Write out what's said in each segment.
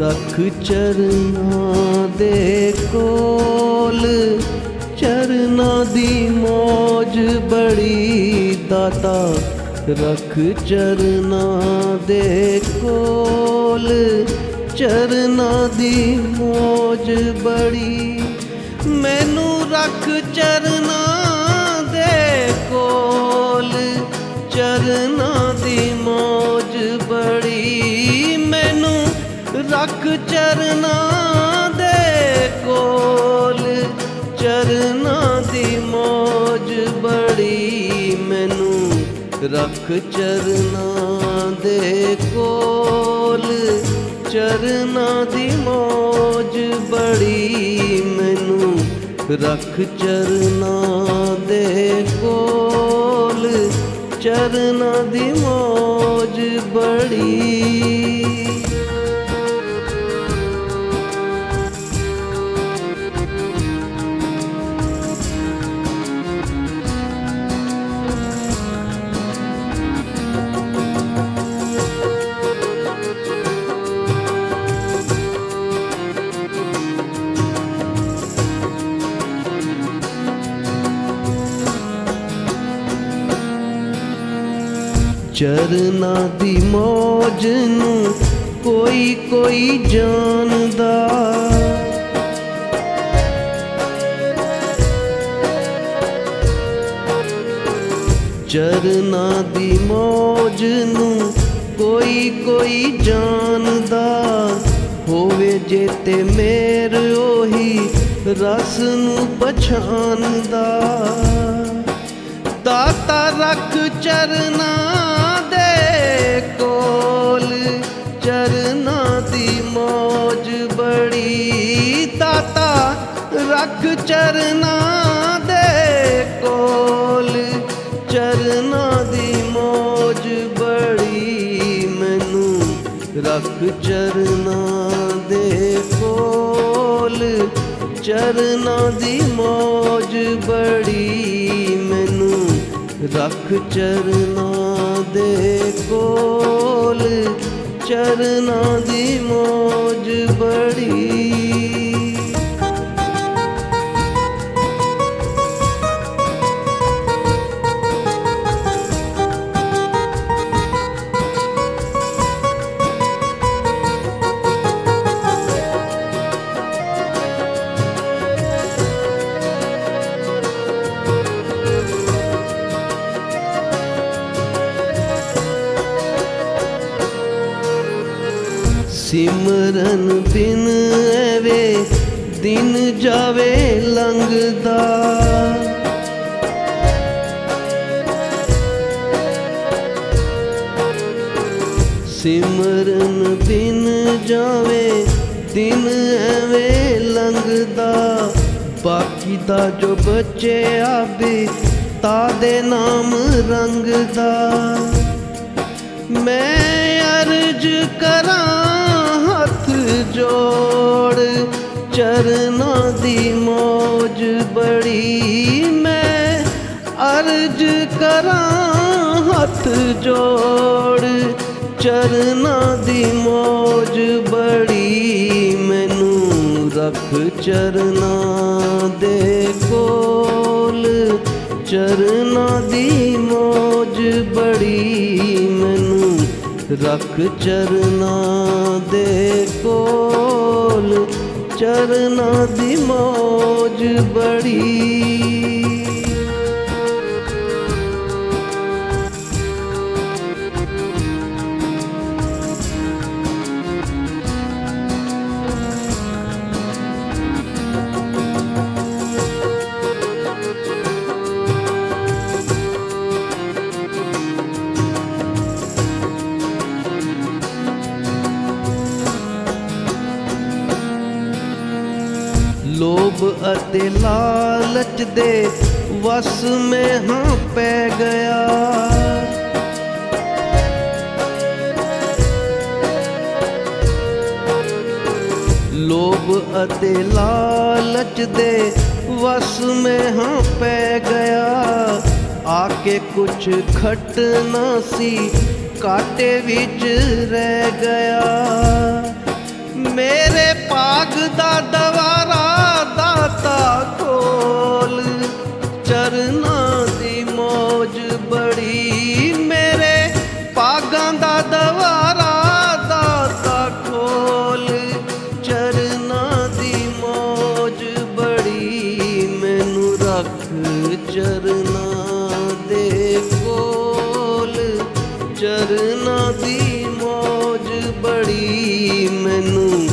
ਰਖ ਚਰਨਾਂ ਦੇ ਕੋਲ। ਚਰਨਾਂ ਦੀ ਮੌਜ ਬੜੀ ਦਾਤਾ, ਰਖ ਚਰਨਾਂ ਦੇ ਕੋਲ। ਚਰਨਾਂ ਦੀ ਮੌਜ ਬੜੀ, ਮੈਨੂੰ ਰਖ ਚਰਨਾਂ ਦੇ ਕੋਲ। ਚਰਨਾਂ ਰੱਖ ਚਰਨਾਂ ਦੇ ਕੋਲ, ਚਰਨਾਂ ਦੀ ਮੌਜ ਬੜੀ ਮੈਨੂੰ ਰੱਖ ਚਰਨਾਂ ਦੇ ਕੋਲ, ਚਰਨਾਂ ਦੀ ਮੌਜ ਬੜੀ ਮੈਨੂੰ ਰੱਖ ਚਰਨਾਂ ਦੇ ਕੋਲ, ਚਰਨਾਂ ਦੀ ਮੌਜ ਬੜੀ। ਚਰਨਾਂ ਦੀ ਮੌਜ ਨੂੰ ਕੋਈ ਕੋਈ ਜਾਣਦਾ। ਚਰਨਾਂ ਦੀ ਮੌਜ ਨੂੰ ਕੋਈ ਕੋਈ ਜਾਣਦਾ। ਹੋਵੇ ਜੇ ਤੇ ਮੇਰ ਉਹੀ ਰਸ ਨੂੰ ਪਛਾਣਦਾ। ਦਾਤਾ ਰੱਖ ਚਰਨਾਂ ਦੇ ਕੋਲ ਚਰਨਾਂ ਦੀ ਮੌਜ ਬੜੀ। ਦਾਤਾ ਰੱਖ ਚਰਨਾਂ ਦੇ ਕੋਲ ਚਰਨਾਂ ਦੀ ਮੌਜ ਬੜੀ। ਮੈਨੂੰ ਰੱਖ ਚਰਨਾਂ ਦੇ ਕੋਲ ਚਰਨਾਂ ਦੀ ਮੌਜ ਬੜੀ। ਮੈਨੂੰ ਰੱਖ ਚਰਨਾਂ ਦੇ ਕੋਲ ਚਰਨਾਂ ਦੀ ਮੌਜ ਸਿਮਰਨ ਬਿਨ ਐਵੇ ਦਿਨ ਜਾਵੇ ਲੰਘਦਾ। ਸਿਮਰਨ ਬਿਨ ਜਾਵੇ, ਦਿਨ ਐਵੇਂ ਲੰਘਦਾ। ਬਾਕੀ ਦਾ ਜੋ ਬੱਚੇ ਆਵੇ ਤਾ ਦੇ ਨਾਮ ਰੰਗਦਾ। ਮੈਂ ਅਰਜ ਕਰਾਂ ਚਰਨਾਂ ਦੀ ਮੌਜ ਬੜੀ ਮੈਂ ਅਰਜ ਕਰਾਂ ਹੱਥ ਜੋੜ। ਚਰਨਾਂ ਦੀ ਮੌਜ ਬੜੀ ਮੈਨੂੰ ਰੱਖ ਚਰਨਾਂ ਦੇ ਕੋਲ। ਚਰਨਾਂ ਦੀ ਮੌਜ ਬੜੀ ਮੈਨੂੰ ਰੱਖ ਚਰਨਾਂ ਦੇ ਕੋਲ। ਚਰਨਾਂ ਦੀ ਮੌਜ ਬੜੀ। ਲੋਭ ਅਤੇ ਲਾਲਚ ਦੇ ਵਸ ਮੈਂ ਹਾਂ ਪੈ ਗਿਆ। ਲੋਭ ਅਤੇ ਲਾਲਚ ਦੇ ਵਸ ਮੈਂ ਹਾਂ ਪੈ ਗਿਆ। ਆ ਕੇ ਕੁਛ ਖਟ ਨਾ ਸੀ, ਕਾਟੇ ਵਿੱਚ ਰਹਿ ਗਿਆ। ਮੇਰੇ ਭਾਗ ਦਾ ਦਵਾਰਾ ਚਰਨਾਂ ਦੇ ਕੋਲ ਚਰਨਾਂ ਦੀ ਮੌਜ ਬੜੀ ਮੈਨੂੰ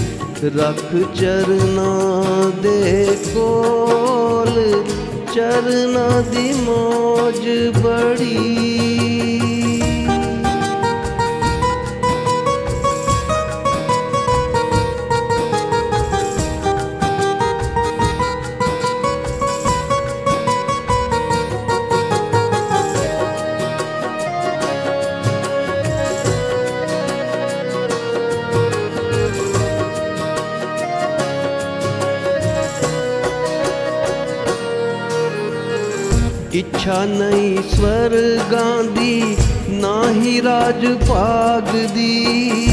ਰੱਖ ਚਰਨਾਂ ਦੇ ਕੋਲ। ਚਰਨਾਂ ਦੀ ਮੌਜ ਬੜੀ ਇੱਛਾ ਨਹੀਂ ਸਵਰਗਾਂ ਦੀ ਨਾ ਹੀ ਰਾਜ ਭਾਗ ਦੀ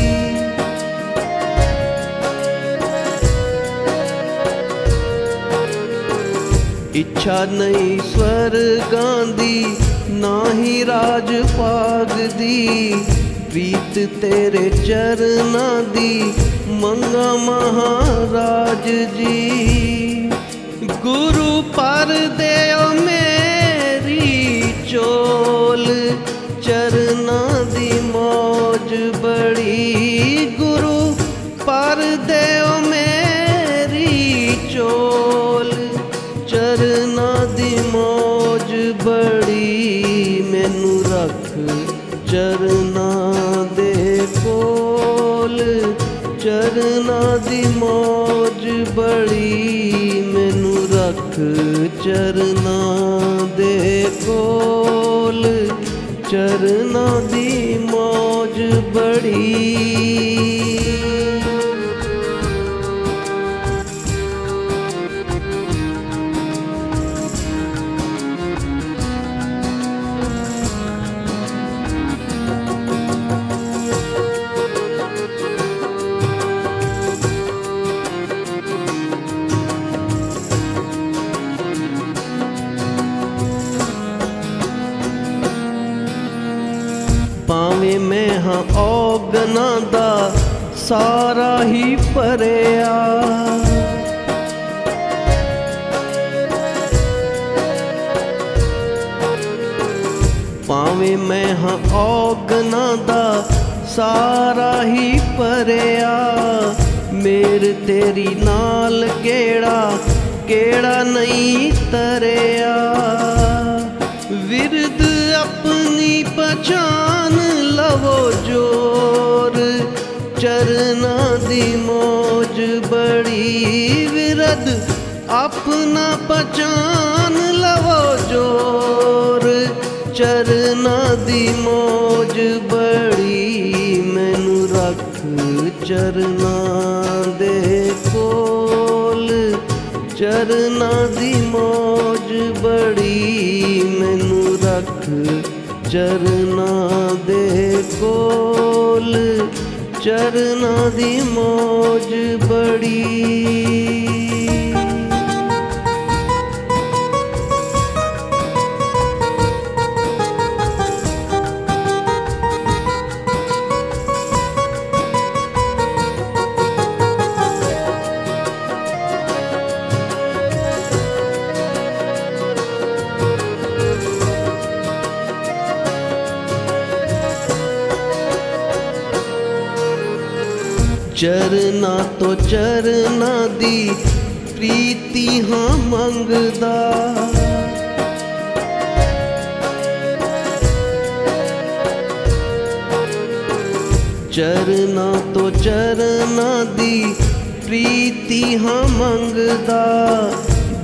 ਇੱਛਾ ਨਹੀਂ ਸਵਰਗਾਂ ਦੀ ਨਾ ਹੀ ਰਾਜ ਭਾਗ ਦੀ ਪ੍ਰੀਤ ਤੇਰੇ ਚਰਨਾਂ ਦੀ ਮੰਗਾ ਮਹਾਰਾਜ ਜੀ ਗੁਰੂ ਪਰ ਦਿਓ ਮੇਰੀ ਚੋਲ ਚਰਨਾਂ ਦੀ ਮੌਜ ਬੜੀ ਗੁਰੂ ਪਰ ਦਿਓ ਮੇਰੀ ਚੋਲ ਚਰਨਾਂ ਦੀ ਮੌਜ ਬੜੀ ਮੈਨੂੰ ਰੱਖ ਚਰਨਾਂ ਦੇ ਕੋਲ ਚਰਨਾਂ ਦੀ ਮੌਜ ਬੜੀ ਮੈਨੂੰ ਰੱਖ ਚਰਨਾਂ ਦੇ ਕੋਲ ਚਰਨਾਂ ਦੀ ਮੌਜ ਬੜੀ। ਮੈਂ ਹਾਂ ਔਗਣਾ ਦਾ ਸਾਰਾ ਹੀ ਭਰਿਆ। ਭਾਵੇਂ ਮੈਂ ਹਾਂ ਔਗਣਾ ਦਾ ਸਾਰਾ ਹੀ ਭਰਿਆ, ਮੇਰ ਤੇਰੀ ਨਾਲ ਕਿਹੜਾ ਕਿਹੜਾ ਨਹੀਂ ਤਰਿਆ। ਵਿਰਦ ਆਪਣੀ ਪਛਾਨ ਚਰਨਾਂ ਦੀ ਮੌਜ ਬੜੀ ਵਿਰਦ ਆਪਣਾ ਪਛਾਨ ਲਵੋ ਜੋਰ। ਚਰਨਾ ਦੀ ਮੌਜ ਬੜੀ, ਮੈਨੂੰ ਰੱਖ ਚਰਨਾਂ ਦੇ ਕੋਲ। ਚਰਨਾ ਦੀ ਮੌਜ ਬੜੀ, ਮੈਨੂੰ ਰੱਖ ਚਰਨਾਂ ਦੇ ਕੋਲ। ਚਰਨਾਂ ਦੀ ਮੌਜ ਬੜੀ। ਚਰਨਾ ਤੋਂ ਚਰਨਾ ਦੀ ਪ੍ਰੀਤੀ ਹਾਂ ਮੰਗਦਾ। ਚਰਨਾ ਤੋਂ ਚਰਨਾ ਦੀ ਪ੍ਰੀਤੀ ਹਾਂ ਮੰਗਦਾ।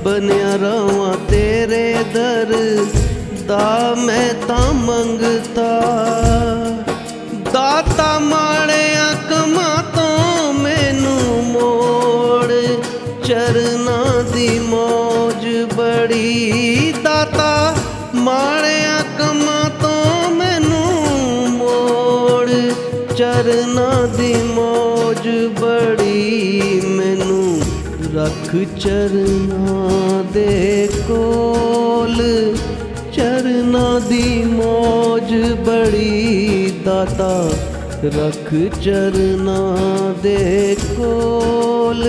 ਬਨਿਆ ਰਵਾਂ ਤੇਰੇ ਦਰ ਦਾ ਮੈਂ ਤਾਂ ਮੰਗਤਾ ਦਾਤਾ ਮਾੜਿਆ ਕਮਾਂ ਚਰਨਾਂ ਦੀ ਮੌਜ ਬੜੀ। ਦਾਤਾ ਮਾੜਿਆ ਕਮਾਂ ਤੋਂ ਮੈਨੂੰ ਮੋੜ। ਚਰਨਾਂ ਦੀ ਮੌਜ ਬੜੀ ਬੜੀ ਮੈਨੂੰ ਰੱਖ ਚਰਨਾਂ ਦੇ ਕੋਲ। ਚਰਨਾਂ ਦੀ ਮੌਜ ਬੜੀ, ਦਾਤਾ ਰੱਖ ਚਰਨਾਂ ਦੇ ਕੋਲ।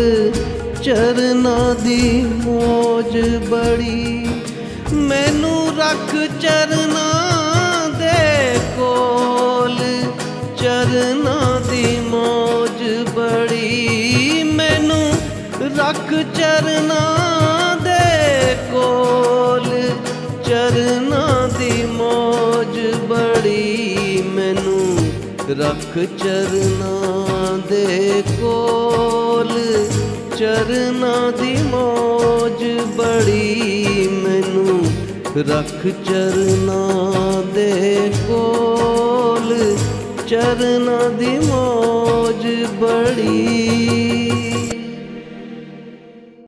ਚਰਨਾਂ ਦੀ ਮੌਜ ਬੜੀ। ਮੈਨੂੰ ਰੱਖ ਚਰਨਾਂ ਦੇ ਕੋਲ, ਚਰਨਾਂ ਦੀ ਮੌਜ ਬੜੀ। ਮੈਨੂੰ ਰੱਖ ਚਰਨਾਂ ਦੇ ਕੋਲ, ਚਰਨਾਂ ਦੀ ਮੌਜ ਬੜੀ। ਮੈਨੂੰ ਰੱਖ ਚਰਨਾਂ ਦੇ ਕੋਲ। ਚਰਨਾਂ ਦੀ ਮੌਜ ਬੜੀ ਮੈਨੂੰ। ਰੱਖ ਚਰਨਾਂ ਦੇ ਕੋਲ ਚਰਨਾਂ ਦੀ ਮੌਜ ਬੜੀ।